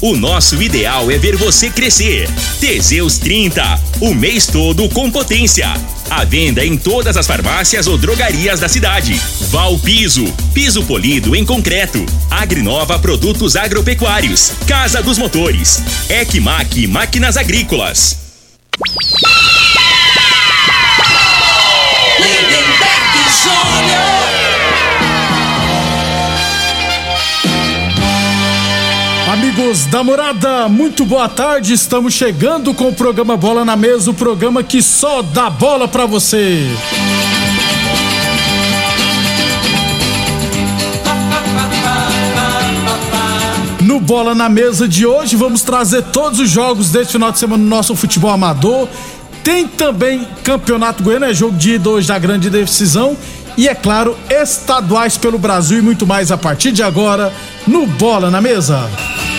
O nosso ideal é ver você crescer. Teseus 30, o mês todo com potência. A venda em todas as farmácias ou drogarias da cidade. Val Piso, piso polido em concreto. Agrinova Produtos Agropecuários. Casa dos Motores. Ecmac Máquinas Agrícolas. Amigos da morada, muito boa tarde. Estamos chegando com o programa Bola na Mesa o programa que só dá bola pra você. No Bola na Mesa de hoje, vamos trazer todos os jogos deste final de semana no nosso futebol amador. Tem também Campeonato Goiano, é jogo de hoje da grande decisão. E é claro, estaduais pelo Brasil e muito mais a partir de agora no Bola na Mesa.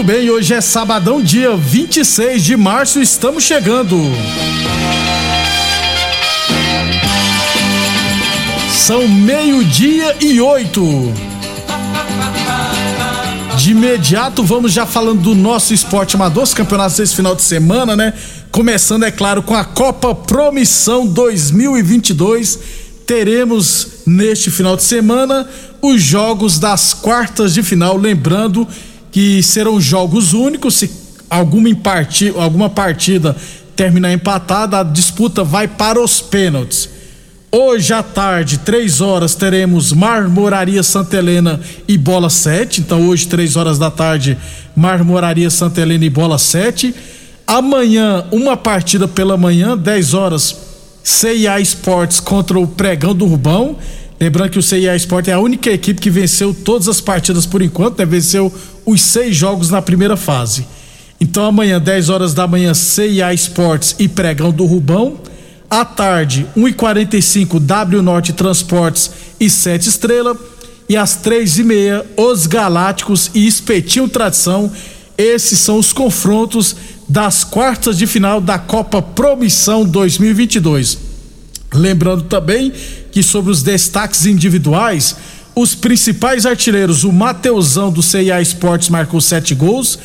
Muito bem, hoje é sabadão, dia 26 de março, estamos chegando. São meio-dia e oito. De imediato, vamos já falando do nosso esporte amador, os campeonatos desse final de semana, né? Começando, é claro, com a Copa Promissão 2022. Teremos neste final de semana os jogos das quartas de final. Lembrando que serão jogos únicos. Se alguma, parti alguma partida terminar empatada, a disputa vai para os pênaltis. Hoje à tarde, três horas, teremos Marmoraria Santa Helena e Bola 7. Então, hoje, três horas da tarde, Marmoraria Santa Helena e Bola 7. Amanhã, uma partida pela manhã, 10 horas, CIA Esportes contra o Pregão do Rubão. Lembrando que o CIA Sport é a única equipe que venceu todas as partidas por enquanto, né? Venceu os seis jogos na primeira fase. Então amanhã, 10 horas da manhã, CIA Esportes e Pregão do Rubão. À tarde, 1h45, W Norte Transportes e Sete Estrela. E às três e meia, Os Galácticos e Espetinho Tradição. Esses são os confrontos das quartas de final da Copa Promissão 2022. Lembrando também que sobre os destaques individuais, os principais artilheiros, o Mateusão do CIA Esportes marcou sete gols,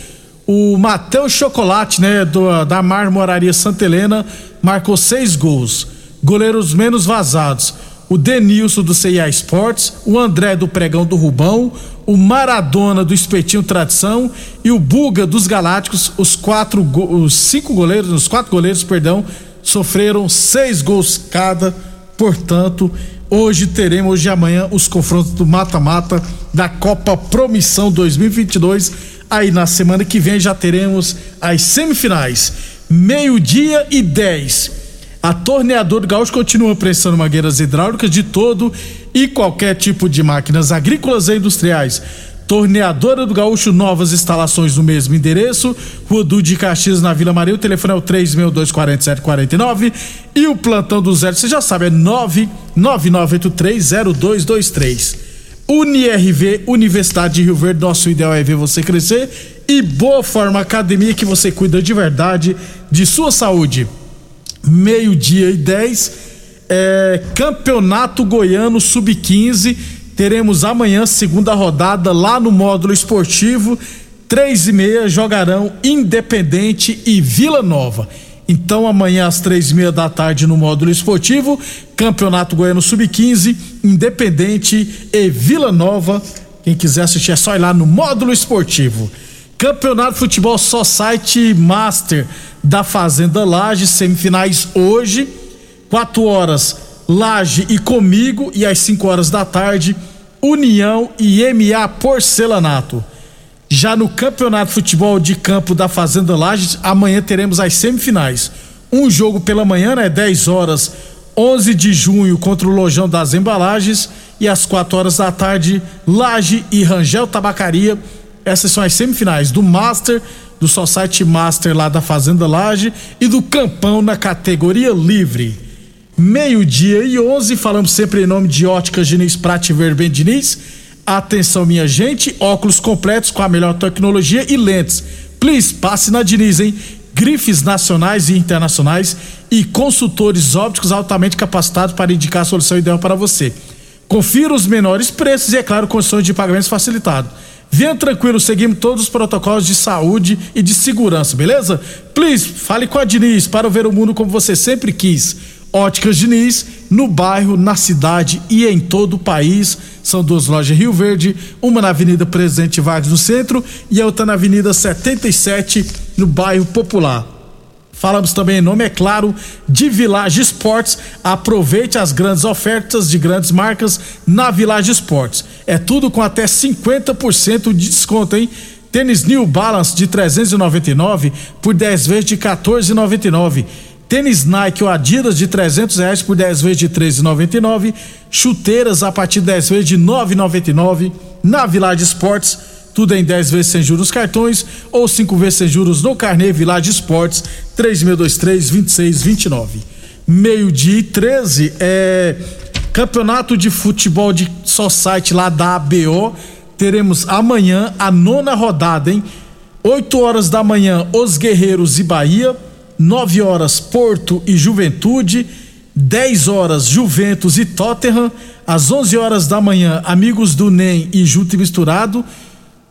o Matheus Chocolate, né, do, da Marmoraria Santa Helena, marcou seis gols. Goleiros menos vazados, o Denilson do CIA Esportes, o André do Pregão do Rubão, o Maradona do Espetinho Tradição e o Buga dos Galácticos, os quatro, os cinco goleiros, os quatro goleiros, perdão, sofreram seis gols cada. Portanto, hoje teremos, hoje e amanhã, os confrontos do mata-mata da Copa Promissão 2022. Aí na semana que vem já teremos as semifinais. Meio-dia e 10. A torneadora do Gaúcho continua prestando mangueiras hidráulicas de todo e qualquer tipo de máquinas agrícolas e industriais. Torneadora do Gaúcho, novas instalações no mesmo endereço. Rua Du de Caxias, na Vila Maria. O telefone é o 3624749. E o plantão do zero, você já sabe, é 999830223. UniRV, Universidade de Rio Verde. Nosso ideal é ver você crescer. E Boa Forma Academia, que você cuida de verdade de sua saúde meio-dia e 10. É, Campeonato Goiano Sub-15. Teremos amanhã, segunda rodada, lá no módulo esportivo. Três e meia jogarão Independente e Vila Nova. Então, amanhã às três e meia da tarde no módulo esportivo, Campeonato Goiano Sub-15, Independente e Vila Nova. Quem quiser assistir é só ir lá no módulo esportivo. Campeonato Futebol Society Master da Fazenda Laje, semifinais hoje, 4 horas, Laje e Comigo e às 5 horas da tarde, União e MA Porcelanato. Já no Campeonato de Futebol de Campo da Fazenda Lages, amanhã teremos as semifinais. Um jogo pela manhã, né? 10 horas, 11 de junho contra o Lojão das Embalagens e às 4 horas da tarde, Laje e Rangel Tabacaria. Essas são as semifinais do Master, do Society Master lá da Fazenda Laje e do Campão na categoria livre. Meio-dia e 11, falamos sempre em nome de Óticas Diniz Prate Verben Diniz. Atenção, minha gente, óculos completos com a melhor tecnologia e lentes. Please, passe na Diniz, hein? Grifes nacionais e internacionais e consultores ópticos altamente capacitados para indicar a solução ideal para você. Confira os menores preços e, é claro, condições de pagamentos facilitados. Venha tranquilo, seguimos todos os protocolos de saúde e de segurança, beleza? Please, fale com a Diniz para ver o mundo como você sempre quis. Óticas Diniz, no bairro, na cidade e em todo o país. São duas lojas em Rio Verde, uma na Avenida Presidente Vargas no centro e a outra na Avenida 77, no bairro Popular. Falamos também em nome, é claro, de Village Esportes. Aproveite as grandes ofertas de grandes marcas na Village Esportes. É tudo com até 50% de desconto, hein? Tênis New Balance de 399 por 10 vezes de 14,99. Tênis Nike ou Adidas de 300 reais por 10 vezes de 13,99. Chuteiras a partir de 10 vezes de 9,99. Na Village Esportes, tudo em 10 vezes sem juros cartões ou 5 vezes sem juros no carnê Village Esportes 3623-2629. Meio-dia e 13 é Campeonato de Futebol de Society lá da ABO. Teremos amanhã a nona rodada, hein? 8 horas da manhã, Os Guerreiros e Bahia. 9 horas Porto e Juventude, 10 horas Juventus e Tottenham, às 11 horas da manhã Amigos do NEM e Junto e Misturado,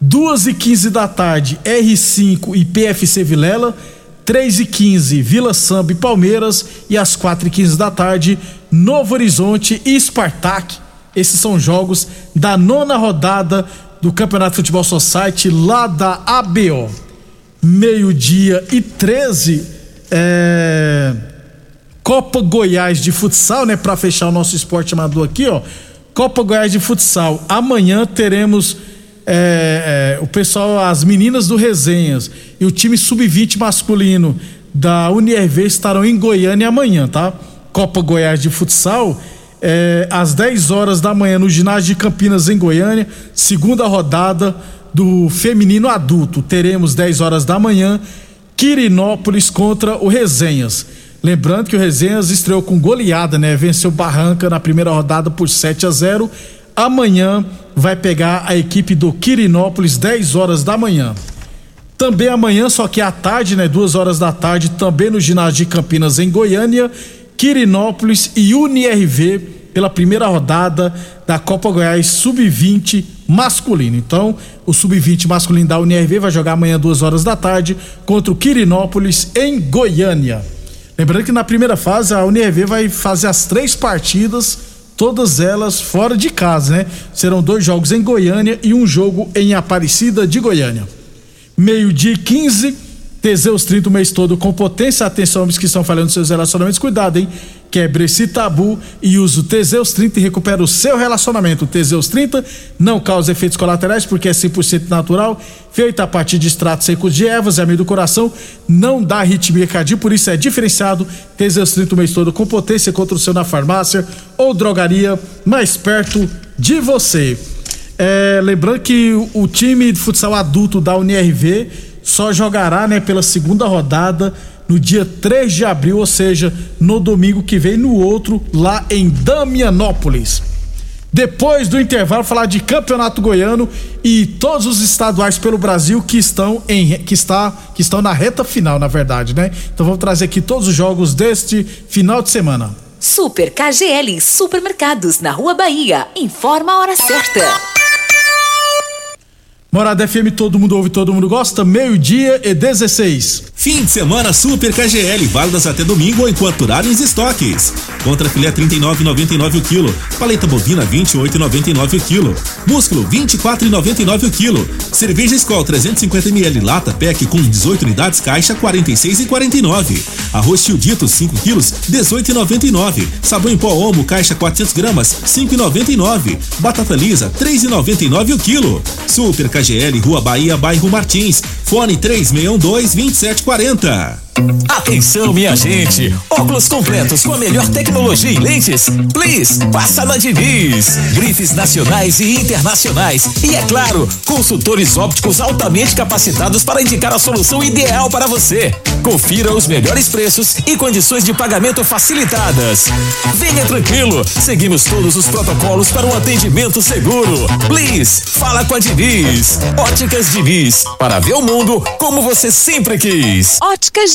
2 e 15 da tarde R5 e PFC Vilela, 3 e 15 Vila Samba e Palmeiras e às 4 e 15 da tarde Novo Horizonte e Spartak. Esses são jogos da nona rodada do Campeonato Futebol Society lá da ABO. Meio-dia e 13 é, Copa Goiás de futsal, né? Para fechar o nosso esporte amador aqui, ó. Copa Goiás de futsal. Amanhã teremos é, é, o pessoal, as meninas do Resenhas e o time sub-20 masculino da Unirv estarão em Goiânia amanhã, tá? Copa Goiás de futsal. É, às 10 horas da manhã no ginásio de Campinas em Goiânia, segunda rodada do feminino adulto. Teremos 10 horas da manhã Quirinópolis contra o Resenhas. Lembrando que o Resenhas estreou com goleada, né? Venceu Barranca na primeira rodada por 7 a 0. Amanhã vai pegar a equipe do Quirinópolis 10 horas da manhã. Também amanhã, só que à tarde, né? Duas horas da tarde, também no ginásio de Campinas em Goiânia, Quirinópolis e UniRV pela primeira rodada da Copa Goiás Sub-20 masculino. Então, o Sub-20 masculino da UNRV vai jogar amanhã, duas horas da tarde, contra o Quirinópolis, em Goiânia. Lembrando que na primeira fase a UNRV vai fazer as três partidas, todas elas fora de casa, né? Serão dois jogos em Goiânia e um jogo em Aparecida de Goiânia. Meio-dia e 15 Teseus 30 o mês todo com potência. Atenção, homens que estão falhando seus relacionamentos. Cuidado, hein? Quebre esse tabu e use o Teseus 30 e recupera o seu relacionamento. O Teseus 30 não causa efeitos colaterais porque é 100% natural, feito a partir de extratos secos de ervas e amido do coração, não dá arritmia cardíaca, por isso é diferenciado. Teseus 30 o mês todo com potência contra o seu na farmácia ou drogaria mais perto de você. É, lembrando que o time de futsal adulto da UNIRV só jogará, né, pela segunda rodada no dia 3 de abril, ou seja, no domingo que vem, no outro, lá em Damianópolis. Depois do intervalo, falar de Campeonato Goiano e todos os estaduais pelo Brasil que estão em que está que estão na reta final, na verdade, né? Então vamos trazer aqui todos os jogos deste final de semana. Super KGL Supermercados na Rua Bahia. Informa a hora certa. Morada FM, todo mundo ouve, todo mundo gosta. Meio-dia e 16. Fim de semana Super KGL, válidas até domingo enquanto durarem os estoques. Contra filé 39,99 o quilo. Paleta bovina 28,99 o quilo. Músculo 24,99 o quilo. Cerveja Skol 350 ml lata PEC com 18 unidades caixa 46,49. Arroz Tildito 5 quilos 18,99. Sabão em pó Omo caixa 400 gramas 5,99. Batata lisa 3,99 o quilo. Super KGL Rua Bahia bairro Martins. Fone 3612 2740. Atenção, minha gente! Óculos completos com a melhor tecnologia em lentes? Please, passa na Diniz! Grifes nacionais e internacionais. E é claro, consultores ópticos altamente capacitados para indicar a solução ideal para você. Confira os melhores preços e condições de pagamento facilitadas. Venha tranquilo, seguimos todos os protocolos para um atendimento seguro. Please, fala com a Diniz. Óticas Diniz, para ver o mundo como você sempre quis. Óticas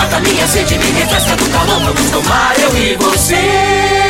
Mata minha sede, me refresca do calor. Vamos tomar eu e você.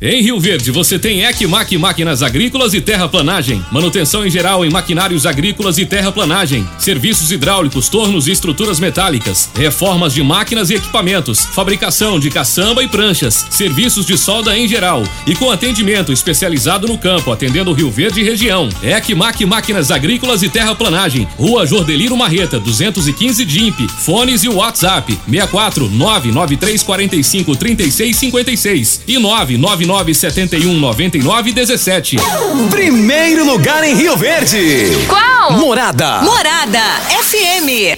Em Rio Verde, você tem Ecmac Máquinas Agrícolas e Terraplanagem. Manutenção em geral em maquinários agrícolas e terraplanagem. Serviços hidráulicos, tornos e estruturas metálicas. Reformas de máquinas e equipamentos. Fabricação de caçamba e pranchas. Serviços de solda em geral. E com atendimento especializado no campo, atendendo Rio Verde e região. Ecmac Máquinas Agrícolas e Terraplanagem. Rua Jordeliro Marreta, 215 DIMP. Fones e WhatsApp: 64 993 45 36 56 e 999 71 99 17. Primeiro lugar em Rio Verde. Qual? Morada. Morada FM.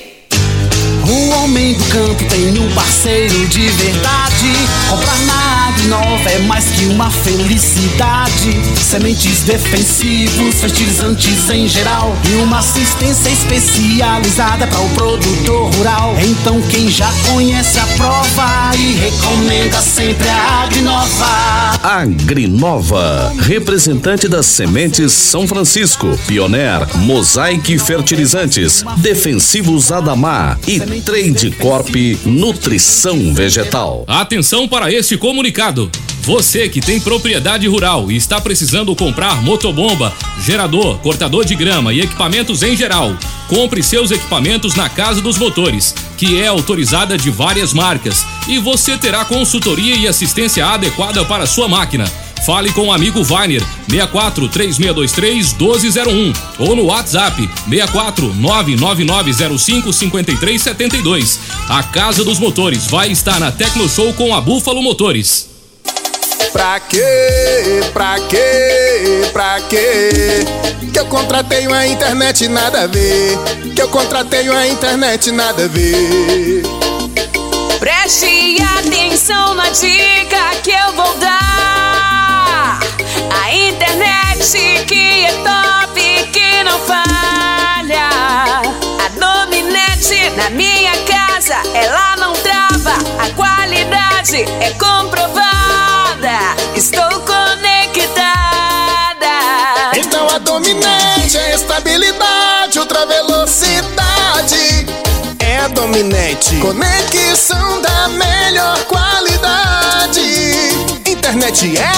O homem do campo tem um parceiro de verdade. Comprar na Agrinova é mais que uma felicidade. Sementes defensivos, fertilizantes em geral. E uma assistência especializada para o produtor rural. Então quem já conhece a prova e recomenda sempre a Agrinova. Agrinova, representante das sementes São Francisco, Pioneer, Mosaic Fertilizantes, Defensivos Adamar e Trade Corp Nutrição Vegetal. Atenção para este comunicado. Você que tem propriedade rural e está precisando comprar motobomba, gerador, cortador de grama e equipamentos em geral, compre seus equipamentos na Casa dos Motores, que é autorizada de várias marcas, e você terá consultoria e assistência adequada para sua máquina. Fale com o amigo Vainer 64 3623 1201 ou no WhatsApp 64 99905 5372. A Casa dos Motores vai estar na Tecno Show com a Búfalo Motores. Pra quê? Pra quê? Pra quê? Que eu contratei uma internet nada a ver. Que eu contratei uma internet nada a ver. Preste atenção na dica que eu vou dar. A internet que é top, que não falha. A Dominete na minha casa, ela não trava. A qualidade é comprovada. Estou conectada. Então a dominante é estabilidade, ultra velocidade. É a dominante. Conexão da melhor qualidade. Internet é a.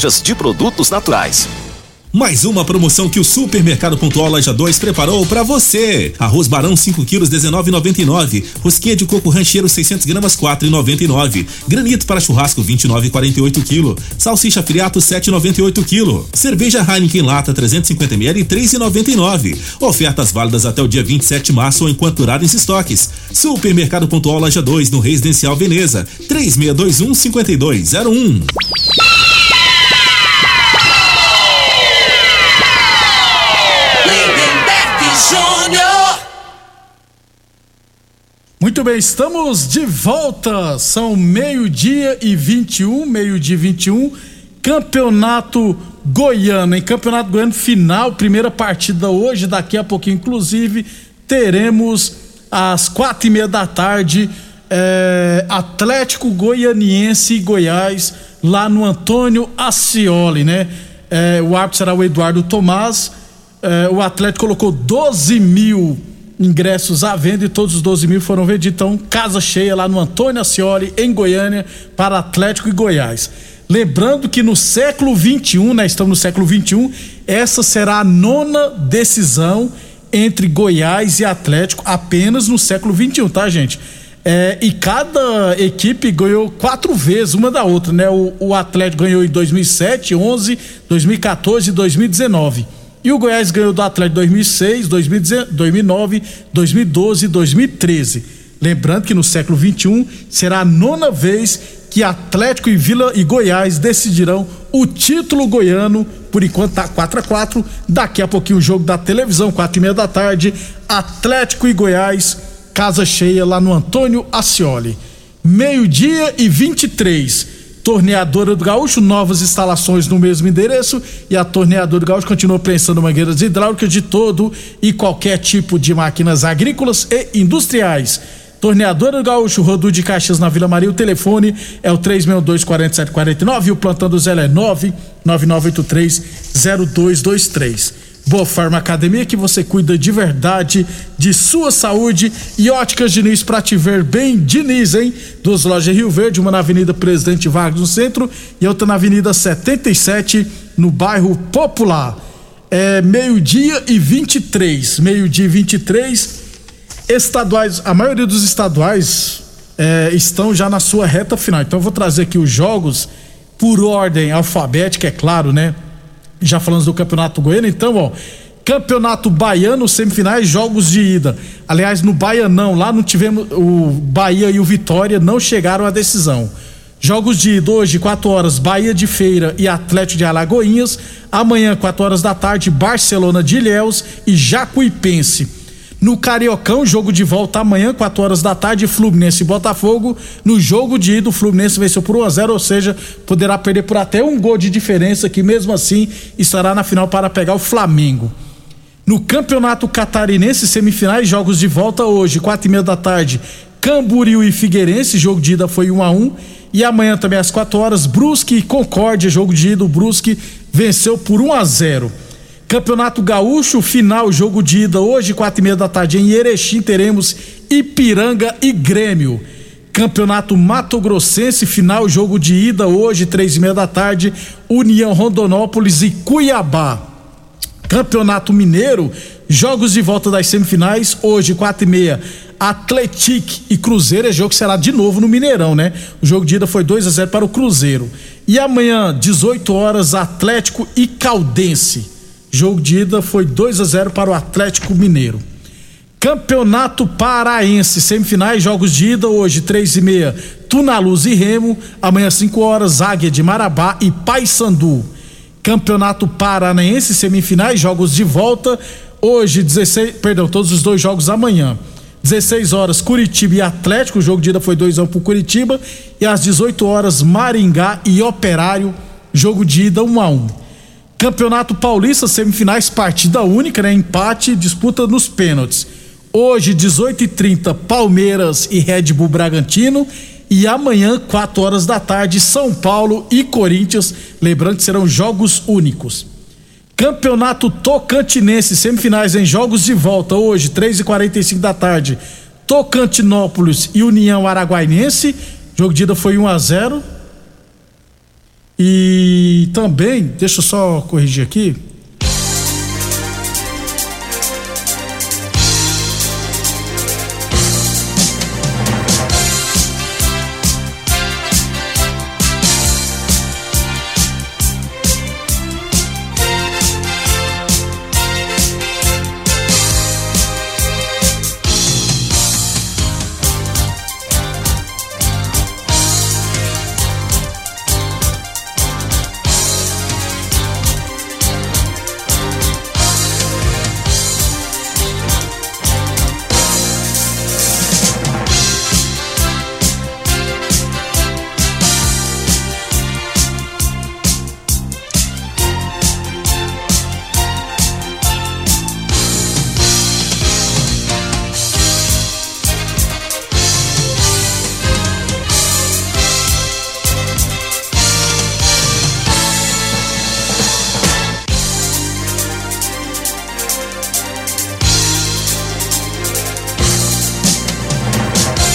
de produtos naturais. Mais uma promoção que o Supermercado Pontual Loja 2 preparou para você. Arroz Barão 5 quilos 19,99. Rosquinha de coco rancheiro 600 gramas 4,99. Granito para churrasco 29,48 kg. Salsicha friato 7,98 kg. Cerveja Heineken lata 350 ml 3,99. Ofertas válidas até o dia 27 de março ou enquanto durarem os estoques. Supermercado Pontual Loja 2 no Residencial Veneza 3621 5201. Muito bem, estamos de volta. São meio-dia e 21, meio-dia e 21, Campeonato Goiano. Em Campeonato Goiano final, primeira partida hoje, daqui a pouquinho, inclusive, teremos às quatro e meia da tarde é, Atlético Goianiense e Goiás, lá no Antônio Ascioli, né? É, o árbitro será o Eduardo Tomás. É, o Atlético colocou 12 mil ingressos à venda e todos os 12 mil foram vendidos. Então, casa cheia lá no Antônio Ascioli, em Goiânia, para Atlético e Goiás. Lembrando que no século 21, né? Estamos no século 21, essa será a nona decisão entre Goiás e Atlético apenas no século 21, tá, gente? É, e cada equipe ganhou quatro vezes uma da outra, né? O, o Atlético ganhou em 2007, 11, 2014 e 2019. E o Goiás ganhou do Atlético 2006, 2009, 2012 e 2013. Lembrando que no século 21 será a nona vez que Atlético e Vila e Goiás decidirão o título goiano. Por enquanto tá 4 a 4 Daqui a pouquinho o jogo da televisão, quatro e meia da tarde. Atlético e Goiás, casa cheia lá no Antônio Ascioli. Meio-dia e 23 Torneadora do Gaúcho, novas instalações no mesmo endereço e a Torneadora do Gaúcho continua prensando mangueiras hidráulicas de todo e qualquer tipo de máquinas agrícolas e industriais. Torneadora do Gaúcho, Rodu de Caixas na Vila Maria, o telefone é o 362-4749 e o plantão do Zé é 99983-0223. Boa Farma Academia que você cuida de verdade de sua saúde e óticas Diniz para te ver bem Diniz, hein? Duas lojas Rio Verde, uma na Avenida Presidente Vargas no centro e outra na Avenida 77 no bairro Popular. É meio-dia e 23, meio-dia e 23. Estaduais, a maioria dos estaduais é, estão já na sua reta final. Então eu vou trazer aqui os jogos por ordem alfabética, é claro, né? Já falamos do Campeonato Goiano, então, ó, Campeonato Baiano, semifinais, jogos de ida. Aliás, no Baianão, lá não tivemos. O Bahia e o Vitória não chegaram à decisão. Jogos de ida hoje, 4 horas, Bahia de Feira e Atlético de Alagoinhas. Amanhã, 4 horas da tarde, Barcelona de Ilhéus e Jacuipense. No Cariocão, jogo de volta amanhã, 4 horas da tarde, Fluminense e Botafogo. No jogo de ida, o Fluminense venceu por 1 a 0 ou seja, poderá perder por até um gol de diferença, que mesmo assim estará na final para pegar o Flamengo. No Campeonato Catarinense, semifinais, jogos de volta hoje, quatro e meia da tarde, Camboriú e Figueirense, jogo de ida foi 1 a 1 e amanhã também às 4 horas, Brusque e Concórdia, jogo de ida, o Brusque venceu por 1 a 0 Campeonato Gaúcho, final, jogo de ida hoje, quatro e meia da tarde em Erechim, teremos Ipiranga e Grêmio. Campeonato Mato Grossense, final, jogo de ida hoje, três e meia da tarde, União Rondonópolis e Cuiabá. Campeonato Mineiro, jogos de volta das semifinais, hoje, quatro e meia, Atletic e Cruzeiro, é jogo que será de novo no Mineirão, né? O jogo de ida foi 2 a 0 para o Cruzeiro. E amanhã, 18 horas, Atlético e Caldense. Jogo de ida foi 2 a 0 para o Atlético Mineiro. Campeonato Paraense, semifinais, jogos de ida hoje, três e meia, Tunaluz e Remo, amanhã 5 horas, Águia de Marabá e Paysandu. Campeonato Paranaense, semifinais, jogos de volta, hoje 16, perdão, todos os dois jogos amanhã. 16 horas, Curitiba e Atlético, o jogo de ida foi 2 a 1 para Curitiba, e às 18 horas, Maringá e Operário jogo de ida 1 a 1. Campeonato Paulista, semifinais, partida única, né? Empate, disputa nos pênaltis. Hoje, 18h30, Palmeiras e Red Bull Bragantino. E amanhã, 4 horas da tarde, São Paulo e Corinthians. Lembrando que serão jogos únicos. Campeonato Tocantinense, semifinais em jogos de volta. Hoje, 3h45 da tarde, Tocantinópolis e União Araguainense. Jogo de ida foi 1 a 0 E também, deixa eu só corrigir aqui.